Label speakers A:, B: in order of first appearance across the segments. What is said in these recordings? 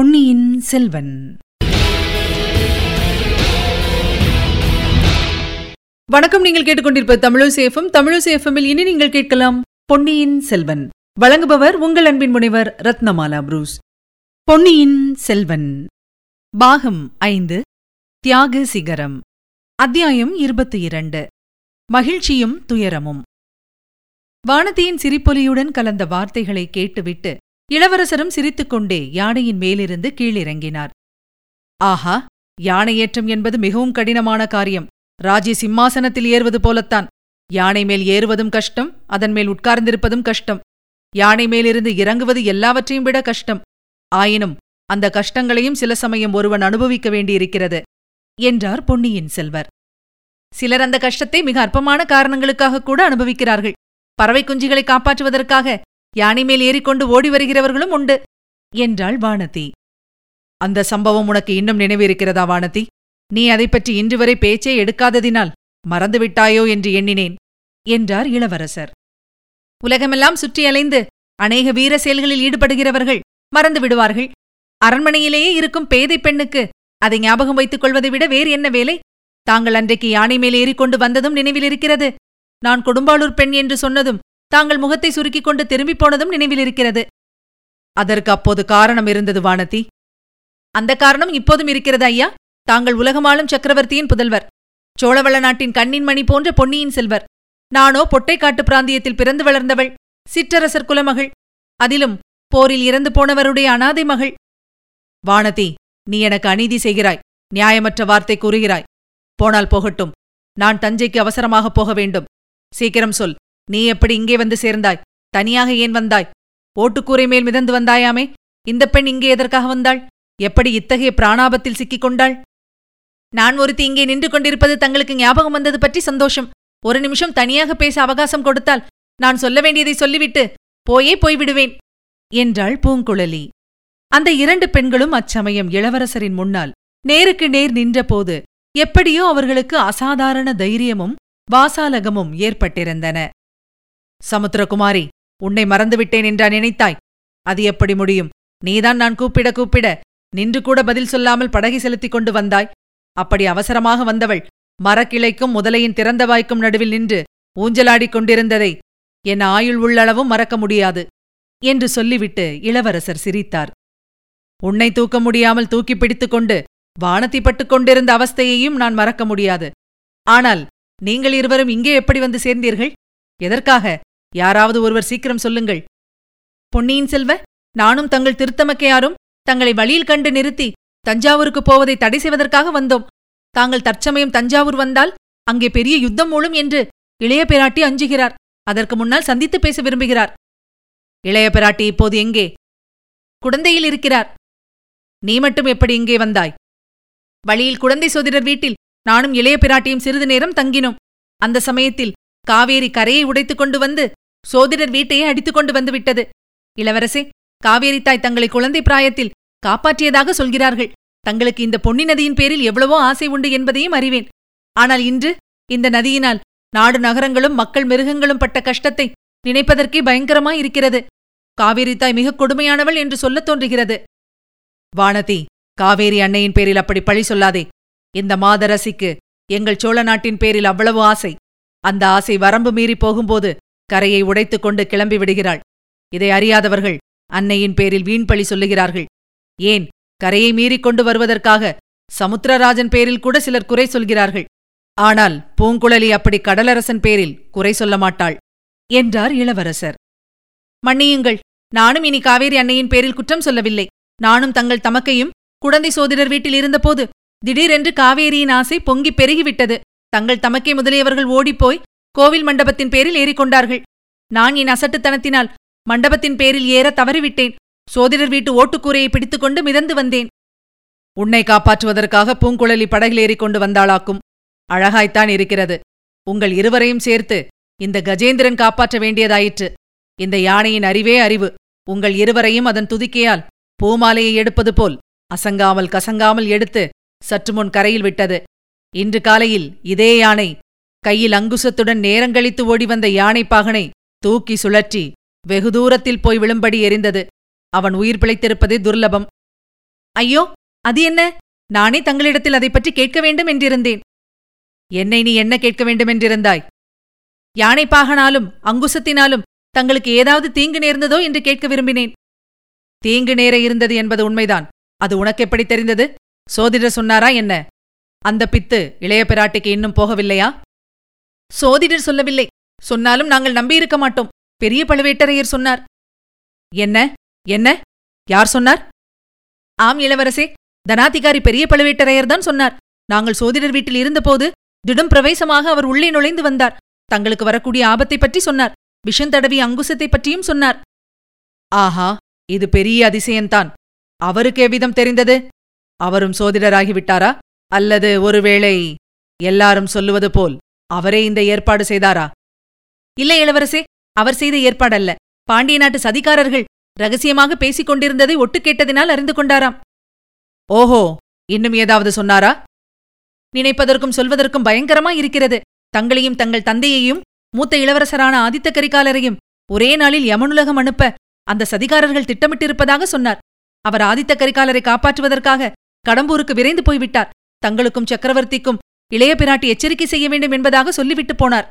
A: பொன்னியின் செல்வன். வணக்கம் நீங்கள் கேட்டுக்கொண்டிருப்ப தமிழசேஃபம் தமிழசேஃபமில் இனி நீங்கள் கேட்கலாம் பொன்னியின் செல்வன். வழங்குபவர் உங்கள் அன்பின் முனைவர் ரத்னமாலா புரூஸ். பொன்னியின் செல்வன். பாகம் ஐந்து தியாக சிகரம். அத்தியாயம் இருபத்தி இரண்டு. மகிழ்ச்சியும் துயரமும். வானதியின் சிரிப்பொலியுடன் கலந்த வார்த்தைகளை கேட்டுவிட்டு இளவரசரும் சிரித்துக்கொண்டே யானையின் மேலிருந்து கீழிறங்கினார். ஆஹா யானையேற்றம் என்பது மிகவும் கடினமான காரியம். ராஜி சிம்மாசனத்தில் ஏறுவது போலத்தான். யானை மேல் ஏறுவதும் கஷ்டம் அதன் மேல் உட்கார்ந்திருப்பதும் கஷ்டம். யானை மேலிருந்து இறங்குவது எல்லாவற்றையும் விட கஷ்டம். ஆயினும் அந்த கஷ்டங்களையும் சில சமயம் ஒருவன் அனுபவிக்க வேண்டியிருக்கிறது என்றார் பொன்னியின் செல்வர். சிலர் அந்த கஷ்டத்தை மிக அற்பமான காரணங்களுக்காக கூட அனுபவிக்கிறார்கள். பறவை குஞ்சுகளை காப்பாற்றுவதற்காக யானை மேல் ஏறிக்கொண்டு ஓடி வருகிறவர்களும் உண்டு என்றாள் வானதி. அந்த சம்பவம் உனக்கு இன்னும் நினைவிருக்கிறதா வானதி? நீ அதைப் பற்றி இன்று வரை பேச்சே எடுக்காததினால் மறந்துவிட்டாயோ என்று எண்ணினேன் என்றார் இளவரசர். உலகமெல்லாம் சுற்றி அலைந்து அநேக வீர செயல்களில் ஈடுபடுகிறவர்கள் மறந்து விடுவார்கள். அரண்மனையிலேயே இருக்கும் பேதை பெண்ணுக்கு அதை ஞாபகம் வைத்துக் கொள்வதை விட வேறு என்ன வேலை? தாங்கள் அன்றைக்கு யானை மேல் ஏறிக்கொண்டு வந்ததும் நினைவில் இருக்கிறது. நான் கொடும்பாளூர் பெண் என்று சொன்னதும் தாங்கள் முகத்தை சுருக்கிக் கொண்டு திரும்பிப் போனதும் நினைவில் இருக்கிறது. அதற்கு அப்போது காரணம் இருந்தது வானதி. அந்த காரணம் இப்போதும் இருக்கிறது ஐயா. தாங்கள் உலகமாளும் சக்கரவர்த்தியின் புதல்வர். சோழவள நாட்டின் கண்ணின் மணி போன்ற பொன்னியின் செல்வர். நானோ பொட்டைக்காட்டு பிராந்தியத்தில் பிறந்து வளர்ந்தவள். சிற்றரசர் குலமகள். அதிலும் போரில் இறந்து போனவருடைய அனாதை மகள். வானதி நீ எனக்கு அநீதி செய்கிறாய். நியாயமற்ற வார்த்தை கூறுகிறாய். போனால் போகட்டும். நான் தஞ்சைக்கு அவசரமாக போக வேண்டும். சீக்கிரம் சொல். நீ எப்படி இங்கே வந்து சேர்ந்தாய்? தனியாக ஏன் வந்தாய்? ஓட்டுக்கூரை மேல் மிதந்து வந்தாயாமே? இந்த பெண் இங்கே எதற்காக வந்தாள்? எப்படி இத்தகைய பிராணாபத்தில் சிக்கிக் கொண்டாள் நான் ஒருத்தி இங்கே நின்று கொண்டிருப்பது தங்களுக்கு ஞாபகம் வந்தது பற்றி சந்தோஷம். ஒரு நிமிஷம் தனியாக பேச அவகாசம் கொடுத்தால் நான் சொல்ல வேண்டியதை சொல்லிவிட்டு போயே போய்விடுவேன் என்றாள் பூங்குழலி. அந்த இரண்டு பெண்களும் அச்சமயம் இளவரசரின் முன்னால் நேருக்கு நேர் நின்றபோது எப்படியோ அவர்களுக்கு அசாதாரண தைரியமும் வாசாலகமும் ஏற்பட்டிருந்தன. சமுத்திரகுமாரி உன்னை மறந்துவிட்டேன் என்றா நினைத்தாய்? அது எப்படி முடியும்? நீதான் நான் கூப்பிட கூப்பிட நின்று கூட பதில் சொல்லாமல் படகை செலுத்திக் கொண்டு வந்தாய். அப்படி அவசரமாக வந்தவள் மரக்கிளைக்கும் முதலையின் திறந்த வாய்க்கும் நடுவில் நின்று ஊஞ்சலாடிக் கொண்டிருந்ததை என் ஆயுள் உள்ளளவும் மறக்க முடியாது என்று சொல்லிவிட்டு இளவரசர் சிரித்தார். உன்னை தூக்க முடியாமல் தூக்கி பிடித்துக் கொண்டு வானத்தி பட்டுக் கொண்டிருந்த அவஸ்தையையும் நான் மறக்க முடியாது. ஆனால் நீங்கள் இருவரும் இங்கே எப்படி வந்து சேர்ந்தீர்கள்? எதற்காக? யாராவது ஒருவர் சீக்கிரம் சொல்லுங்கள். பொன்னியின் செல்வ நானும் தங்கள் திருத்தமக்கையாரும் தங்களை வழியில் கண்டு நிறுத்தி தஞ்சாவூருக்கு போவதை தடை செய்வதற்காக வந்தோம். தாங்கள் தற்சமயம் தஞ்சாவூர் வந்தால் அங்கே பெரிய யுத்தம் மூலம் என்று இளைய பிராட்டி அஞ்சுகிறார். அதற்கு முன்னால் சந்தித்து பேச விரும்புகிறார். இளைய பிராட்டி இப்போது எங்கே? குழந்தையில் இருக்கிறார். நீ மட்டும் எப்படி இங்கே வந்தாய்? வழியில் குழந்தை சோதிடர் வீட்டில் நானும் இளைய பிராட்டியும் சிறிது நேரம் தங்கினோம். அந்த சமயத்தில் காவேரி கரையை உடைத்துக் கொண்டு வந்து சோதிடர் வீட்டையே அடித்துக் கொண்டு வந்து விட்டது. இளவரசே காவேரி தாய் தங்களை குழந்தை பிராயத்தில் காப்பாற்றியதாக சொல்கிறார்கள். தங்களுக்கு இந்த பொன்னி நதியின் பேரில் எவ்வளவோ ஆசை உண்டு என்பதையும் அறிவேன். ஆனால் இன்று இந்த நதியினால் நாடு நகரங்களும் மக்கள் மிருகங்களும் பட்ட கஷ்டத்தை நினைப்பதற்கே பயங்கரமாயிருக்கிறது காவேரி தாய் மிகக் கொடுமையானவள் என்று சொல்லத் தோன்றுகிறது. வானதி காவேரி அன்னையின் பேரில் அப்படி பழி சொல்லாதே. இந்த மாதரசிக்கு எங்கள் சோழ நாட்டின் பேரில் அவ்வளவு ஆசை. அந்த ஆசை வரம்பு மீறி போகும்போது கரையை உடைத்துக் கொண்டு கிளம்பி விடுகிறாள் இதை அறியாதவர்கள் அன்னையின் பேரில் வீண்பழி சொல்லுகிறார்கள். ஏன் கரையை மீறிக் கொண்டு வருவதற்காக சமுத்திரராஜன் பேரில் கூட சிலர் குறை சொல்கிறார்கள். ஆனால் பூங்குழலி அப்படி கடலரசன் பேரில் குறை சொல்ல மாட்டாள் என்றார் இளவரசர். மன்னியுங்கள் நானும் இனி காவேரி அன்னையின் பேரில் குற்றம் சொல்லவில்லை. நானும் தங்கள் தமக்கையும் குழந்தை சோதிடர் வீட்டில் இருந்தபோது திடீரென்று காவேரியின் ஆசை பொங்கிப் பெருகிவிட்டது. தங்கள் தமக்கை முதலியவர்கள் ஓடிப்போய் கோவில் மண்டபத்தின் பேரில் ஏறிக்கொண்டார்கள் நான் என் அசட்டுத்தனத்தினால் மண்டபத்தின் பேரில் ஏற தவறிவிட்டேன். சோதிடர் வீட்டு ஓட்டுக்கூரையை பிடித்துக்கொண்டு மிதந்து வந்தேன். உன்னை காப்பாற்றுவதற்காக பூங்குழலி படகில் ஏறிக்கொண்டு வந்தாளாக்கும். அழகாய்த்தான் இருக்கிறது. உங்கள் இருவரையும் சேர்த்து இந்த கஜேந்திரன் காப்பாற்ற வேண்டியதாயிற்று. இந்த யானையின் அறிவே அறிவு. உங்கள் இருவரையும் அதன் துதிக்கையால் பூமாலையை எடுப்பது போல் அசங்காமல் கசங்காமல் எடுத்து சற்று முன் கரையில் விட்டது. இன்று காலையில் இதே யானை கையில் அங்குசத்துடன் நேரங்கழித்து ஓடி வந்த யானை பாகனை தூக்கி சுழற்றி வெகு தூரத்தில் போய் விழும்படி எரிந்தது. அவன் உயிர் பிழைத்திருப்பதே துர்லபம். ஐயோ அது என்ன? நானே தங்களிடத்தில் அதை பற்றி கேட்க வேண்டும் என்றிருந்தேன். என்னை நீ என்ன கேட்க வேண்டும் என்றிருந்தாய்? யானைப்பாகனாலும் அங்குசத்தினாலும் தங்களுக்கு ஏதாவது தீங்கு நேர்ந்ததோ என்று கேட்க விரும்பினேன். தீங்கு நேர இருந்தது என்பது உண்மைதான். அது உனக்கு எப்படி தெரிந்தது? சோதிடர் சொன்னாரா என்ன? அந்த பித்து இளைய பிராட்டிக்கு இன்னும் போகவில்லையா? சோதிடர் சொல்லவில்லை. சொன்னாலும் நாங்கள் நம்பியிருக்க மாட்டோம். பெரிய பழுவேட்டரையர் சொன்னார். என்ன? என்ன? யார் சொன்னார்? ஆம் இளவரசே. தனாதிகாரி பெரிய பழுவேட்டரையர் தான் சொன்னார். நாங்கள் சோதிடர் வீட்டில் இருந்தபோது திடும் பிரவேசமாக அவர் உள்ளே நுழைந்து வந்தார். தங்களுக்கு வரக்கூடிய ஆபத்தைப் பற்றி சொன்னார். விஷம் தடவி அங்குசத்தைப் பற்றியும் சொன்னார். ஆஹா இது பெரிய அதிசயம்தான். அவருக்கு எவ்விதம் தெரிந்தது? அவரும் சோதிடராகிவிட்டாரா? அல்லது ஒருவேளை எல்லாரும் சொல்லுவது போல் அவரே இந்த ஏற்பாடு செய்தாரா? இல்லை இளவரசே அவர் செய்த ஏற்பாடல்ல. பாண்டிய நாட்டு சதிகாரர்கள் ரகசியமாக பேசிக் கொண்டிருந்ததை ஒட்டு கேட்டதினால் அறிந்து கொண்டாராம். ஓஹோ இன்னும் ஏதாவது சொன்னாரா? நினைப்பதற்கும் சொல்வதற்கும் பயங்கரமா இருக்கிறது. தங்களையும் தங்கள் தந்தையையும் மூத்த இளவரசரான ஆதித்த கரிகாலரையும் ஒரே நாளில் யமனுலகம் அனுப்ப அந்த சதிகாரர்கள் திட்டமிட்டிருப்பதாக சொன்னார். அவர் ஆதித்த கரிகாலரை காப்பாற்றுவதற்காக கடம்பூருக்கு விரைந்து போய்விட்டார். தங்களுக்கும் சக்கரவர்த்திக்கும் இளைய பிராட்டி எச்சரிக்கை செய்ய வேண்டும் என்பதாக சொல்லிவிட்டு போனார்.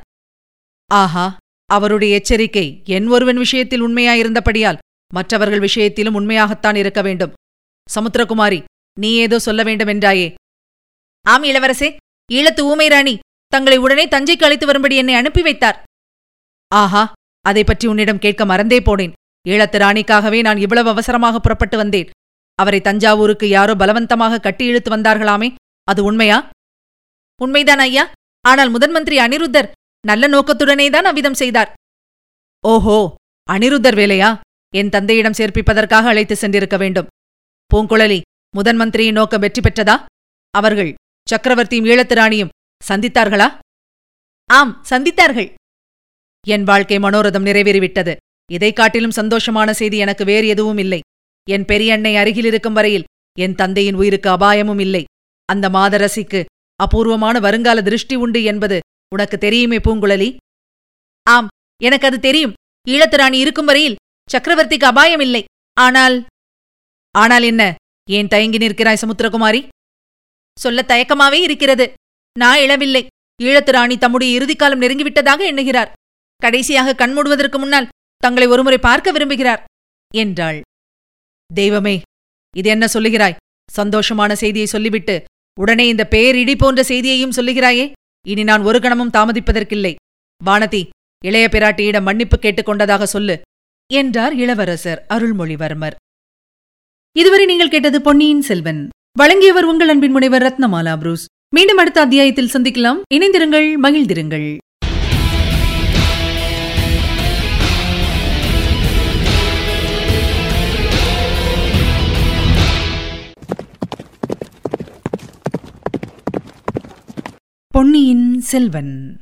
A: ஆஹா அவருடைய எச்சரிக்கை என் ஒருவன் விஷயத்தில் உண்மையாயிருந்தபடியால் மற்றவர்கள் விஷயத்திலும் உண்மையாகத்தான் இருக்க வேண்டும். சமுத்திரகுமாரி நீ ஏதோ சொல்ல வேண்டும் என்றாயே ஆம் இளவரசே ஈழத்து ஊமை ராணி தங்களை உடனே தஞ்சைக்கு அழைத்து வரும்படி என்னை அனுப்பி வைத்தார். ஆஹா அதை பற்றி உன்னிடம் கேட்க மறந்தே போனேன். ஈழத்து ராணிக்காகவே நான் இவ்வளவு அவசரமாக புறப்பட்டு வந்தேன். அவரை தஞ்சாவூருக்கு யாரோ பலவந்தமாக கட்டி இழுத்து வந்தார்களாமே அது உண்மையா? உண்மைதான் ஐயா. ஆனால் முதன்மந்திரி அனிருத்தர் நல்ல நோக்கத்துடனேதான் அவ்விதம் செய்தார். ஓஹோ அனிருத்தர் வேலையா? என் தந்தையிடம் சேர்ப்பிப்பதற்காக அழைத்து சென்றிருக்க வேண்டும். பூங்குழலி முதன் மந்திரியின் நோக்கம் வெற்றி பெற்றதா? அவர்கள் சக்கரவர்த்தியும் ஈழத்து ராணியும் சந்தித்தார்களா? ஆம் சந்தித்தார்கள். என் வாழ்க்கை மனோரதம் நிறைவேறிவிட்டது. இதைக் காட்டிலும் சந்தோஷமான செய்தி எனக்கு வேறு எதுவும் இல்லை. என் பெரியண்ணை அருகில் இருக்கும் வரையில் என் தந்தையின் உயிருக்கு அபாயமும் இல்லை. அந்த மாதரசிக்கு அபூர்வமான வருங்கால திருஷ்டி உண்டு என்பது உனக்கு தெரியுமே பூங்குழலி? ஆம் எனக்கு அது தெரியும். ஈழத்துராணி இருக்கும் வரையில் சக்கரவர்த்திக்கு அபாயம் இல்லை ஆனால் ஆனால் என்ன? ஏன் தயங்கி நிற்கிறாய் சமுத்திரகுமாரி? சொல்ல தயக்கமாவே இருக்கிறது. நான் இழவில்லை ஈழத்து ராணி தம்முடைய இறுதிக்காலம் நெருங்கிவிட்டதாக எண்ணுகிறார். கடைசியாக கண்மூடுவதற்கு முன்னால் தங்களை ஒருமுறை பார்க்க விரும்புகிறார் என்றாள். தெய்வமே இது என்ன சொல்லுகிறாய்? சந்தோஷமான செய்தியை சொல்லிவிட்டு உடனே இந்த பேரிடி போன்ற செய்தியையும் சொல்லுகிறாயே? இனி நான் ஒரு கணமும் தாமதிப்பதற்கில்லை. வானதி இளைய பிராட்டியிடம் மன்னிப்பு கேட்டுக்கொண்டதாக சொல்லு என்றார் இளவரசர் அருள்மொழிவர்மர். இதுவரை நீங்கள் கேட்டது பொன்னியின் செல்வன். வழங்கியவர் உங்கள் அன்பின் முனைவர் ரத்னமாலா புரூஸ். மீண்டும் அடுத்த அத்தியாயத்தில் சந்திக்கலாம். இணைந்திருங்கள் மகிழ்ந்திருங்கள். பொன்னியின் செல்வன்.